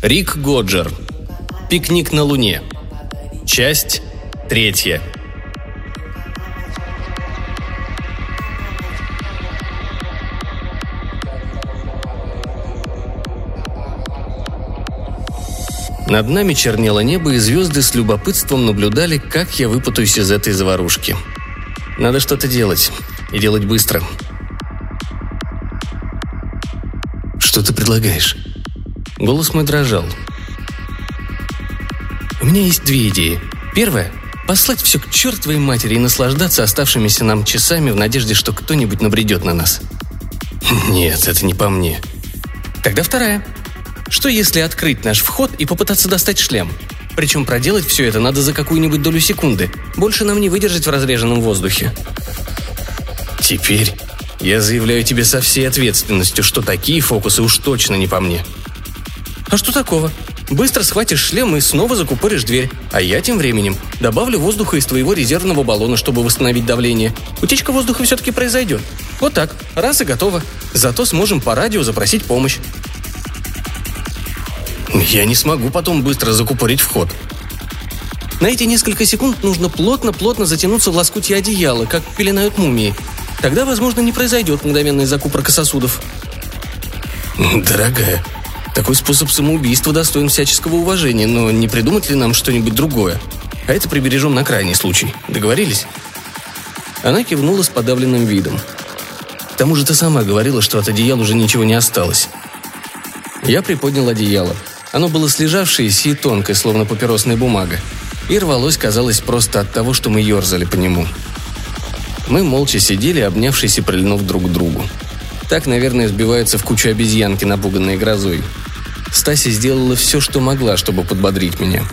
Рик Годжер. Пикник на Луне. Часть третья. Над нами чернело небо, и звезды с любопытством наблюдали, как я выпутаюсь из этой заварушки. Надо что-то делать. И делать быстро. Что ты предлагаешь? Голос мой дрожал. У меня есть две идеи. Первая – послать все к чертовой матери и наслаждаться оставшимися нам часами в надежде, что кто-нибудь набредет на нас. Нет, это не по мне. Тогда вторая – что если открыть наш вход и попытаться достать шлем? Причем проделать все это надо за какую-нибудь долю секунды. Больше нам не выдержать в разреженном воздухе. Теперь я заявляю тебе со всей ответственностью, что такие фокусы уж точно не по мне. А что такого? Быстро схватишь шлем и снова закупоришь дверь. А я тем временем добавлю воздуха из твоего резервного баллона, чтобы восстановить давление. Утечка воздуха все-таки произойдет. Вот так. Раз и готово. Зато сможем по радио запросить помощь. Я не смогу потом быстро закупорить вход. На эти несколько секунд нужно плотно-плотно затянуться в лоскутье одеяла, как пеленают мумии. Тогда, возможно, не произойдет мгновенная закупорка сосудов. Дорогая, такой способ самоубийства достоин всяческого уважения, но не придумать ли нам что-нибудь другое? А это прибережем на крайний случай. Договорились? Она кивнула с подавленным видом. К тому же ты сама говорила, что от одеяла уже ничего не осталось. Я приподнял одеяло. Оно было слежавшееся и тонкое, словно папиросная бумага. И рвалось, казалось, просто от того, что мы ерзали по нему. Мы молча сидели, обнявшись и прильнув друг к другу. Так, наверное, сбиваются в кучу обезьянки, напуганные грозой. Стася сделала все, что могла, чтобы подбодрить меня.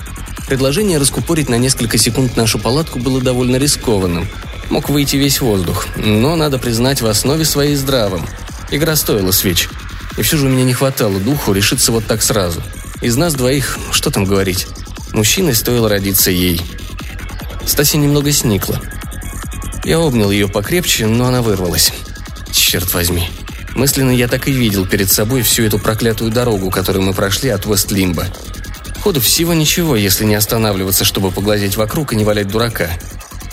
Предложение раскупорить на несколько секунд нашу палатку было довольно рискованным. Мог выйти весь воздух, но, надо признать, в основе своей здравым. Игра стоила свеч. И все же у меня не хватало духу решиться вот так сразу – из нас двоих, что там говорить, мужчиной стоило родиться ей. Стася немного сникла. Я обнял ее покрепче, но она вырвалась. Черт возьми. Мысленно я так и видел перед собой всю эту проклятую дорогу, которую мы прошли от Вест-Лимба. Ходу всего ничего, если не останавливаться, чтобы поглазеть вокруг и не валять дурака.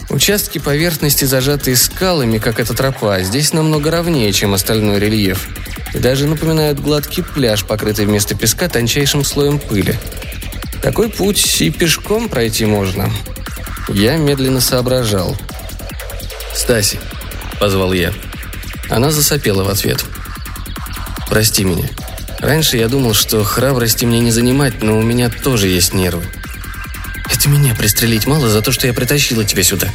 Участки поверхности, зажатые скалами, как эта тропа, здесь намного ровнее, чем остальной рельеф – и даже напоминают гладкий пляж, покрытый вместо песка тончайшим слоем пыли. Такой путь и пешком пройти можно. Я медленно соображал. «Стаси», — позвал я. Она засопела в ответ. «Прости меня. Раньше я думал, что храбрости мне не занимать, но у меня тоже есть нервы. Это меня пристрелить мало за то, что я притащила тебя сюда.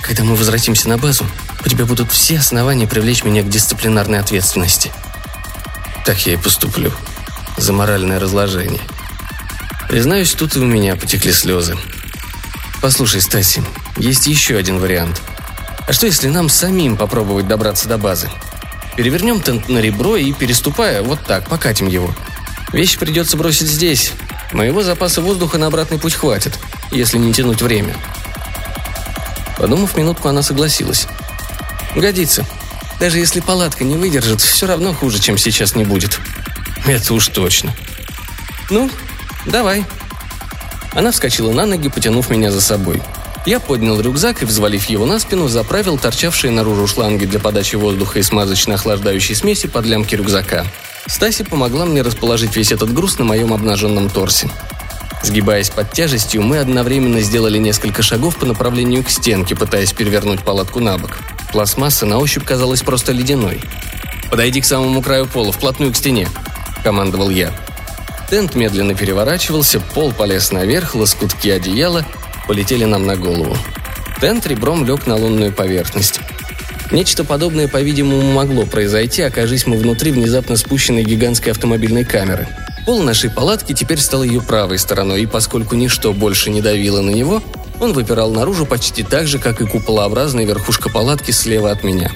Когда мы возвратимся на базу, у тебя будут все основания привлечь меня к дисциплинарной ответственности». Так я и поступлю. За моральное разложение. Признаюсь, тут и у меня потекли слезы. Послушай, Стаси, есть еще один вариант. А что если нам самим попробовать добраться до базы? Перевернем тент на ребро и, переступая, вот так, покатим его. Вещи придется бросить здесь. Моего запаса воздуха на обратный путь хватит, если не тянуть время. Подумав минутку, она согласилась. «Годится. Даже если палатка не выдержит, все равно хуже, чем сейчас не будет. Это уж точно. Ну, давай. Она вскочила на ноги, потянув меня за собой. Я поднял рюкзак и, взвалив его на спину, заправил торчавшие наружу шланги для подачи воздуха и смазочно-охлаждающей смеси под лямки рюкзака. Стаси помогла мне расположить весь этот груз на моем обнаженном торсе. Сгибаясь под тяжестью, мы одновременно сделали несколько шагов по направлению к стенке, пытаясь перевернуть палатку на бок. Пластмасса на ощупь казалась просто ледяной. «Подойди к самому краю пола, вплотную к стене», — командовал я. Тент медленно переворачивался, пол полез наверх, лоскутки одеяла полетели нам на голову. Тент ребром лег на лунную поверхность. Нечто подобное, по-видимому, могло произойти, окажись мы внутри внезапно спущенной гигантской автомобильной камеры. Пол нашей палатки теперь стал ее правой стороной, и поскольку ничто больше не давило на него, он выпирал наружу почти так же, как и куполообразная верхушка палатки слева от меня.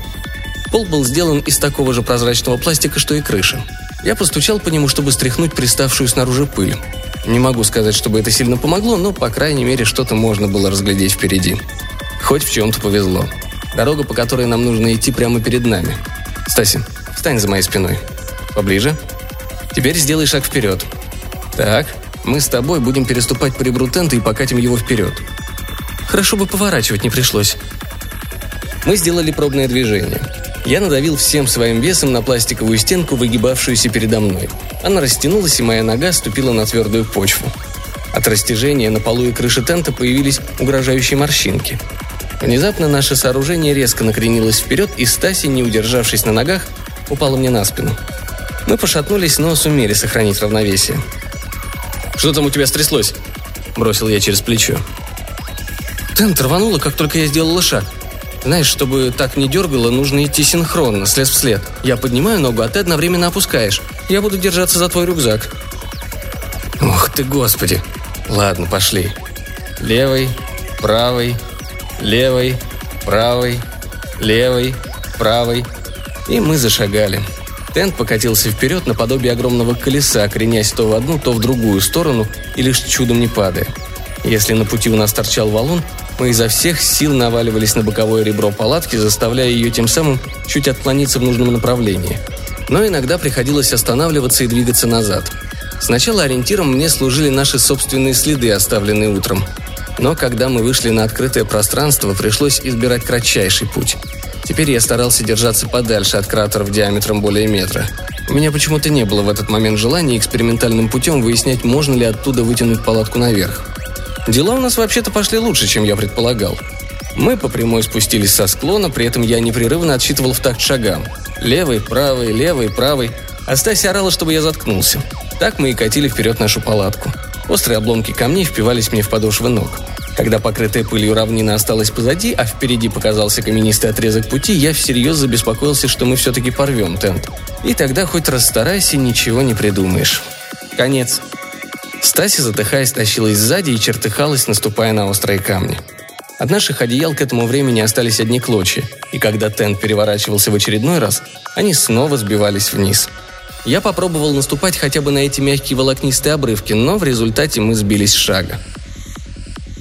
Пол был сделан из такого же прозрачного пластика, что и крыша. Я постучал по нему, чтобы стряхнуть приставшую снаружи пыль. Не могу сказать, чтобы это сильно помогло, но, по крайней мере, что-то можно было разглядеть впереди. Хоть в чем-то повезло. Дорога, по которой нам нужно идти прямо перед нами. Стаси, встань за моей спиной. Поближе. Теперь сделай шаг вперед. Так, мы с тобой будем переступать по ребру тента и покатим его вперед. Хорошо бы поворачивать не пришлось. Мы сделали пробное движение. Я надавил всем своим весом на пластиковую стенку, выгибавшуюся передо мной. Она растянулась, и моя нога ступила на твердую почву. От растяжения на полу и крыше тента появились угрожающие морщинки. Внезапно наше сооружение резко накренилось вперед, и Стаси, не удержавшись на ногах, упала мне на спину. Мы пошатнулись, но сумели сохранить равновесие. «Что там у тебя стряслось?» – бросил я через плечо. Тент рвануло, как только я сделала шаг. Знаешь, чтобы так не дергало, нужно идти синхронно, след в след. Я поднимаю ногу, а ты одновременно опускаешь. Я буду держаться за твой рюкзак. Ух ты, господи. Ладно, пошли. Левый, правый, левый, правый, левый, правый. И мы зашагали. Тент покатился вперед наподобие огромного колеса, кренясь то в одну, то в другую сторону и лишь чудом не падая. Если на пути у нас торчал валун, мы изо всех сил наваливались на боковое ребро палатки, заставляя ее тем самым чуть отклониться в нужном направлении. Но иногда приходилось останавливаться и двигаться назад. Сначала ориентиром мне служили наши собственные следы, оставленные утром. Но когда мы вышли на открытое пространство, пришлось избирать кратчайший путь. Теперь я старался держаться подальше от кратеров диаметром более метра. У меня почему-то не было в этот момент желания экспериментальным путем выяснять, можно ли оттуда вытянуть палатку наверх. Дела у нас вообще-то пошли лучше, чем я предполагал. Мы по прямой спустились со склона, при этом я непрерывно отсчитывал в такт шагам. Левый, правый, левый, правый. А орала, чтобы я заткнулся. Так мы и катили вперед нашу палатку. Острые обломки камней впивались мне в подошвы ног. Когда покрытая пылью равнина осталась позади, а впереди показался каменистый отрезок пути, я всерьез забеспокоился, что мы все-таки порвем тент. И тогда хоть расстарайся, ничего не придумаешь. Конец. Стаси, затыхаясь, тащилась сзади и чертыхалась, наступая на острые камни. От наших одеял к этому времени остались одни клочья, и когда тент переворачивался в очередной раз, они снова сбивались вниз. Я попробовал наступать хотя бы на эти мягкие волокнистые обрывки, но в результате мы сбились с шага.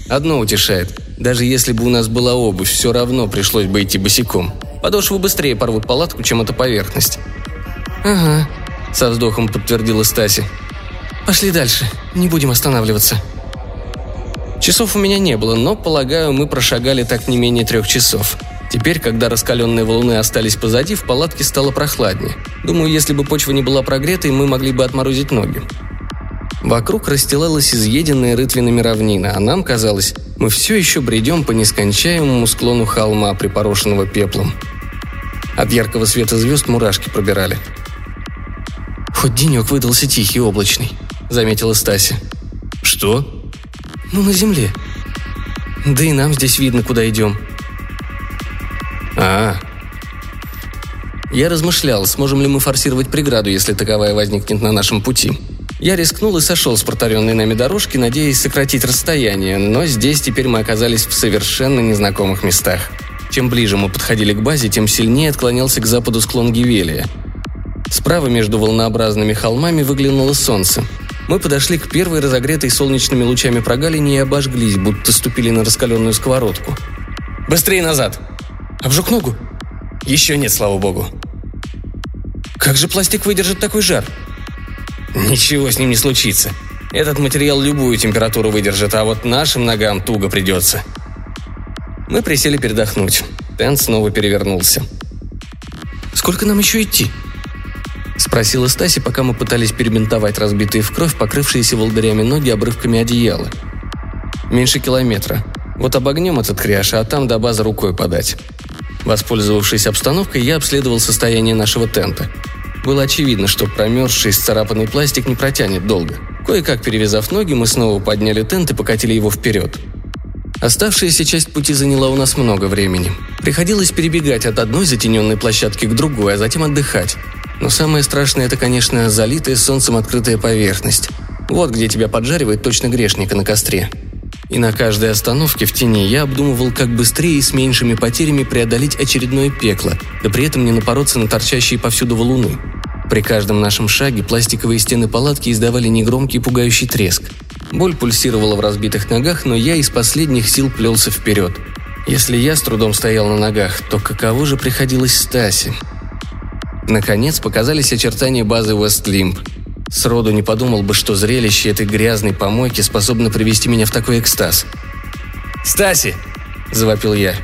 Одно утешает. Даже если бы у нас была обувь, все равно пришлось бы идти босиком. Подошвы быстрее порвут палатку, чем эта поверхность. «Ага», — со вздохом подтвердила Стаси. Пошли дальше, не будем останавливаться. Часов у меня не было, но, полагаю, мы прошагали так не менее трех часов. Теперь, когда раскаленные волны остались позади, в палатке стало прохладнее. Думаю, если бы почва не была прогретой, мы могли бы отморозить ноги. Вокруг расстилалась изъеденная рытвинами равнина, а нам казалось, мы все еще бредем по нескончаемому склону холма, припорошенного пеплом. От яркого света звезд мурашки пробирали. «Хоть денек выдался тихий, облачный», заметила Стася. «Что?» «Ну, на земле. Да и нам здесь видно, куда идем». «А, я размышлял, сможем ли мы форсировать преграду, если таковая возникнет на нашем пути. Я рискнул и сошел с протаренной нами дорожки, надеясь сократить расстояние, но здесь теперь мы оказались в совершенно незнакомых местах. Чем ближе мы подходили к базе, тем сильнее отклонялся к западу склон Гивелия. Справа между волнообразными холмами выглянуло солнце. Мы подошли к первой разогретой солнечными лучами прогалине и обожглись, будто ступили на раскаленную сковородку. «Быстрее назад!» «Обжег ногу?» «Еще нет, слава богу!» «Как же пластик выдержит такой жар?» «Ничего с ним не случится. Этот материал любую температуру выдержит, а вот нашим ногам туго придется». Мы присели передохнуть. Тент снова перевернулся. «Сколько нам еще идти?» – спросила Стаси, пока мы пытались перебинтовать разбитые в кровь, покрывшиеся волдырями ноги обрывками одеяла. «Меньше километра. Вот обогнем этот кряж, а там до базы рукой подать». Воспользовавшись обстановкой, я обследовал состояние нашего тента. Было очевидно, что промерзший сцарапанный пластик не протянет долго. Кое-как перевязав ноги, мы снова подняли тент и покатили его вперед. Оставшаяся часть пути заняла у нас много времени. Приходилось перебегать от одной затененной площадки к другой, а затем отдыхать. Но самое страшное – это, конечно, залитая солнцем открытая поверхность. Вот где тебя поджаривает точно грешника на костре. И на каждой остановке в тени я обдумывал, как быстрее и с меньшими потерями преодолеть очередное пекло, да при этом не напороться на торчащие повсюду валуны. При каждом нашем шаге пластиковые стены палатки издавали негромкий пугающий треск. Боль пульсировала в разбитых ногах, но я из последних сил плелся вперед. Если я с трудом стоял на ногах, то каково же приходилось Стасе? Наконец показались очертания базы Вестлимп. Сроду не подумал бы, что зрелище этой грязной помойки способно привести меня в такой экстаз. «Стаси!» – завопил я.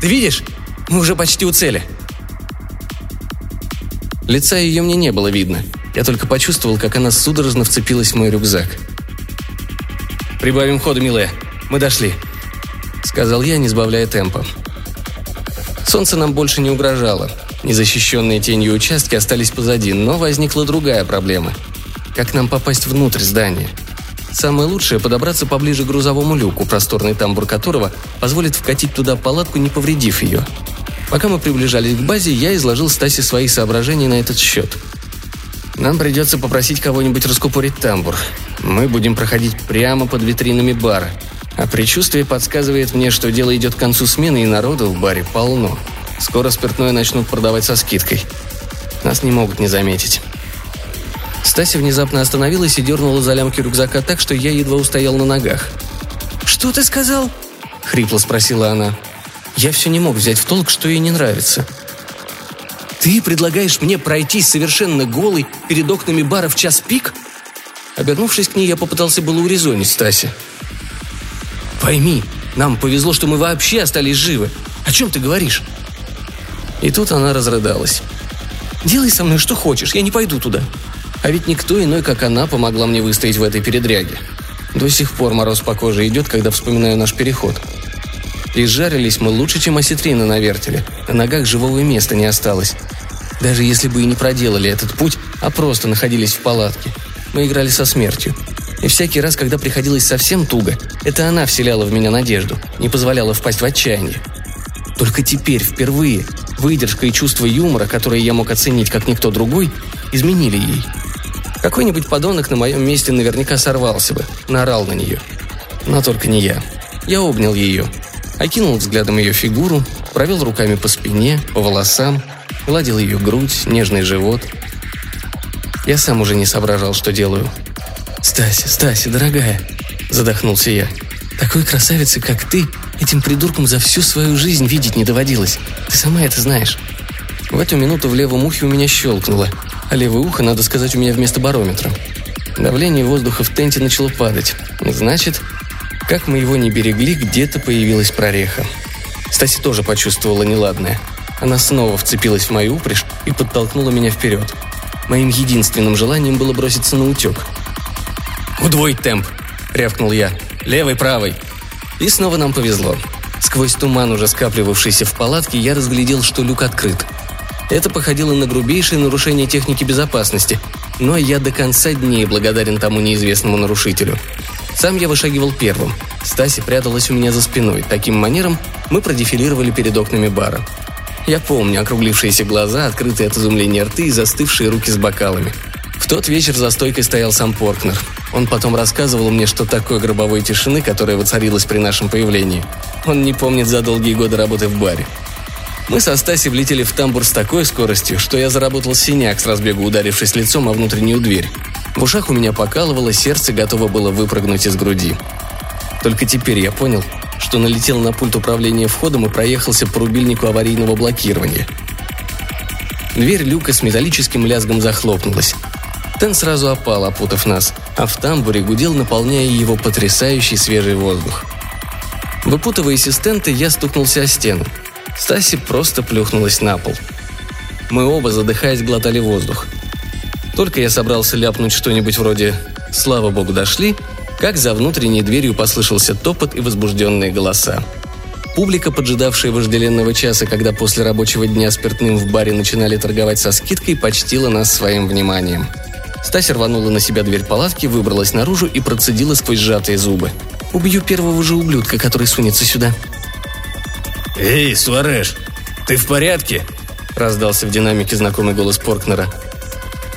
«Ты видишь? Мы уже почти у цели!» Лица ее мне не было видно. Я только почувствовал, как она судорожно вцепилась в мой рюкзак. «Прибавим ходу, милая. Мы дошли», — сказал я, не сбавляя темпа. Солнце нам больше не угрожало. Незащищенные тенью участки остались позади, но возникла другая проблема. Как нам попасть внутрь здания? Самое лучшее – подобраться поближе к грузовому люку, просторный тамбур которого позволит вкатить туда палатку, не повредив ее. Пока мы приближались к базе, я изложил Стасе свои соображения на этот счет. Нам придется попросить кого-нибудь раскупорить тамбур. Мы будем проходить прямо под витринами бара. А предчувствие подсказывает мне, что дело идет к концу смены, и народу в баре полно. Скоро спиртное начнут продавать со скидкой. Нас не могут не заметить. Стася внезапно остановилась и дернула за лямки рюкзака так, что я едва устоял на ногах. «Что ты сказал?» — хрипло спросила она. Я все не мог взять в толк, что ей не нравится. «Ты предлагаешь мне пройтись совершенно голый перед окнами бара в час пик?» Обернувшись к ней, я попытался было урезонить Стаси. «Пойми, нам повезло, что мы вообще остались живы. О чем ты говоришь?» И тут она разрыдалась. «Делай со мной что хочешь, я не пойду туда». А ведь никто иной, как она, помогла мне выстоять в этой передряге. До сих пор мороз по коже идет, когда вспоминаю наш переход. Изжарились мы лучше, чем осетрины на вертеле. На ногах живого места не осталось. Даже если бы и не проделали этот путь, а просто находились в палатке. Мы играли со смертью. И всякий раз, когда приходилось совсем туго, это она вселяла в меня надежду, не позволяла впасть в отчаяние. Только теперь, впервые, выдержка и чувство юмора, которые я мог оценить как никто другой, изменили ей. Какой-нибудь подонок на моем месте наверняка сорвался бы, наорал на нее. Но только не я. Я обнял ее, окинул взглядом ее фигуру, провел руками по спине, по волосам, гладил ее грудь, нежный живот. Я сам уже не соображал, что делаю. «Стася, Стася, дорогая!» – задохнулся я. «Такой красавицы, как ты, этим придурком за всю свою жизнь видеть не доводилось. Ты сама это знаешь». В эту минуту в левом ухе у меня щелкнуло, а левое ухо, надо сказать, у меня вместо барометра. Давление воздуха в тенте начало падать. Значит, как мы его не берегли, где-то появилась прореха. Стаси тоже почувствовала неладное. Она снова вцепилась в мою упряжь и подтолкнула меня вперед. Моим единственным желанием было броситься на утек. «Удвоить темп!» — рявкнул я. «Левый, правый!» И снова нам повезло. Сквозь туман, уже скапливавшийся в палатке, я разглядел, что люк открыт. Это походило на грубейшее нарушение техники безопасности, но я до конца дней благодарен тому неизвестному нарушителю. Сам я вышагивал первым. Стаси пряталась у меня за спиной. Таким манером мы продефилировали перед окнами бара. Я помню округлившиеся глаза, открытые от изумления рты и застывшие руки с бокалами. В тот вечер за стойкой стоял сам Поркнер. Он потом рассказывал мне, что такой гробовой тишины, которая воцарилась при нашем появлении, он не помнит за долгие годы работы в баре. Мы со Стаси влетели в тамбур с такой скоростью, что я заработал синяк с разбегу, ударившись лицом о внутреннюю дверь. В ушах у меня покалывало, сердце готово было выпрыгнуть из груди. Только теперь я понял, что налетел на пульт управления входом и проехался по рубильнику аварийного блокирования. Дверь люка с металлическим лязгом захлопнулась. Тен сразу опал, опутав нас, а в тамбуре гудел, наполняя его потрясающий свежий воздух. Выпутываясь из тента, я стукнулся о стену. Стаси просто плюхнулась на пол. Мы оба, задыхаясь, глотали воздух. Только я собрался ляпнуть что-нибудь вроде «Слава богу, дошли», как за внутренней дверью послышался топот и возбужденные голоса. Публика, поджидавшая вожделенного часа, когда после рабочего дня спиртным в баре начинали торговать со скидкой, почтила нас своим вниманием. Стася рванула на себя дверь палатки, выбралась наружу и процедила сквозь сжатые зубы. «Убью первого же ублюдка, который сунется сюда», «Эй, Суареш, ты в порядке?» – раздался в динамике знакомый голос Поркнера.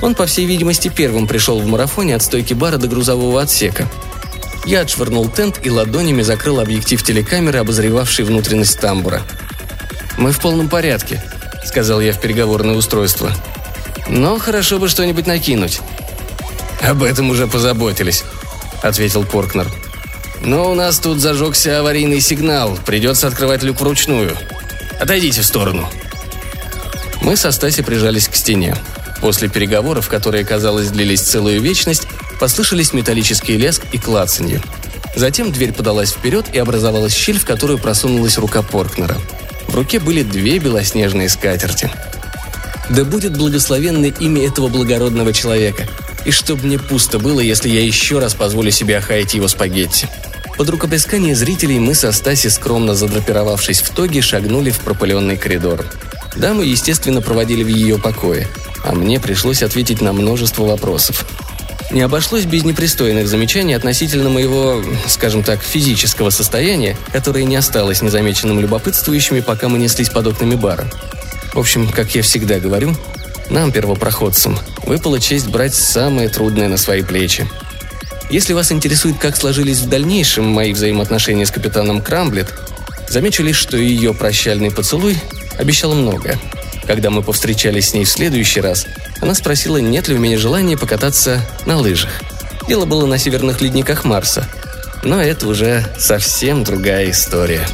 Он, по всей видимости, первым пришел в марафоне от стойки бара до грузового отсека. Я отшвырнул тент и ладонями закрыл объектив телекамеры, обозревавший внутренность тамбура. «Мы в полном порядке», – сказал я в переговорное устройство. «Но хорошо бы что-нибудь накинуть». «Об этом уже позаботились», – ответил Поркнер. Но у нас тут зажегся аварийный сигнал, придется открывать люк вручную. Отойдите в сторону». Мы со Стаси прижались к стене. После переговоров, которые, казалось, длились целую вечность, послышались металлический лязг и клацанье. Затем дверь подалась вперед и образовалась щель, в которую просунулась рука Поркнера. В руке были две белоснежные скатерти. Да будет благословенное имя этого благородного человека. И чтоб мне пусто было, если я еще раз позволю себе охаять его спагетти. Под рукоплескание зрителей мы со Стаси, скромно задрапировавшись в тоге, шагнули в пропыленный коридор. Дамы, естественно, проводили в ее покое, а мне пришлось ответить на множество вопросов. Не обошлось без непристойных замечаний относительно моего, скажем так, физического состояния, которое не осталось незамеченным любопытствующими, пока мы неслись под окнами бара. В общем, как я всегда говорю, нам, первопроходцам, выпала честь брать самое трудное на свои плечи. Если вас интересует, как сложились в дальнейшем мои взаимоотношения с капитаном Крамблет, замечу лишь, что ее прощальный поцелуй обещал многое. Когда мы повстречались с ней в следующий раз, она спросила, нет ли у меня желания покататься на лыжах. Дело было на северных ледниках Марса. Но это уже совсем другая история.